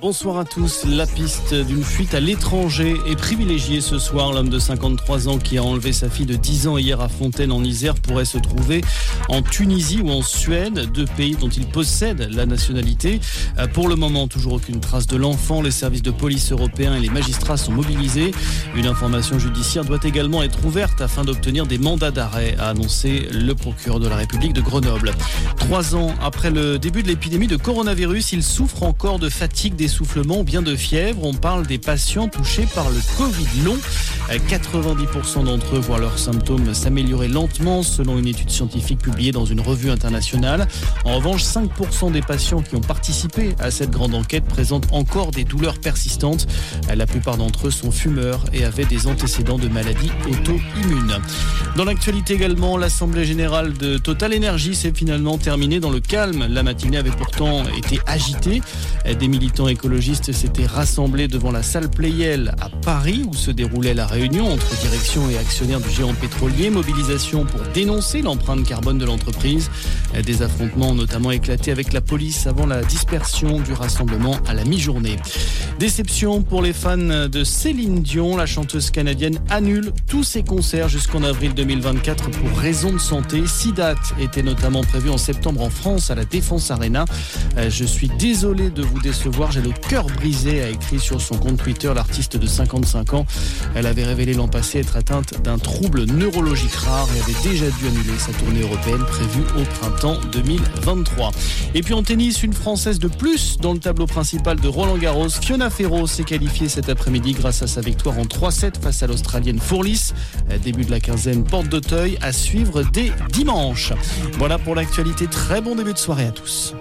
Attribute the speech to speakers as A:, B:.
A: Bonsoir à tous. La piste d'une fuite à l'étranger est privilégiée ce soir. L'homme de 53 ans qui a enlevé sa fille de 10 ans hier à Fontaine en Isère pourrait se trouver en Tunisie ou en Suède, deux pays dont il possède la nationalité. Euh, pour le moment, toujours aucune trace de l'enfant. Les services de police européens et les magistrats sont mobilisés. Une information judiciaire doit également être ouverte afin d'obtenir des mandats d'arrêt, a annoncé le procureur de la République de Grenoble. Trois ans après le début de l'épidémie de coronavirus, il souffre encore de fatigue, d'essoufflement ou bien de fièvre. On parle des patients touchés par le Covid long. 90% d'entre eux voient leurs symptômes s'améliorer lentement selon une étude scientifique publiée dans une revue internationale. En revanche, 5% des patients qui ont participé à cette grande enquête présentent encore des douleurs persistantes. La plupart d'entre eux sont fumeurs et avaient des antécédents de maladies auto-immunes. Dans l'actualité également, l'Assemblée générale de Total Energy s'est finalement terminée dans le calme. La matinée avait pourtant été agitée. Des militants écologistes s'étaient rassemblés devant la salle Playel à Paris où se déroulait la réunion entre direction et actionnaires du géant pétrolier. Mobilisation pour dénoncer l'empreinte carbone de l'entreprise. Des affrontements ont notamment éclaté avec la police avant la dispersion du rassemblement à la mi-journée. Déception pour les fans de Céline Dion. La chanteuse canadienne annule tous ses concerts jusqu'en avril 2024 pour raison de santé. Six dates étaient notamment prévues en septembre en France à la Défense Arena. Je suis désolé de vous décevoir, j'ai le cœur brisé, a écrit sur son compte Twitter l'artiste de 55 ans. Elle avait révélé l'an passé être atteinte d'un trouble neurologique rare et avait déjà dû annuler sa tournée européenne prévue au printemps 2023. Et puis en tennis, une Française de plus dans le tableau principal de Roland Garros. Fiona Ferro s'est qualifiée cet après-midi grâce à sa victoire en 3-7 face à l'Australienne Fourlis. Début de la quinzaine, porte d'Auteuil à suivre dès dimanche. Voilà pour l'actualité. Très bon début de soirée à tous.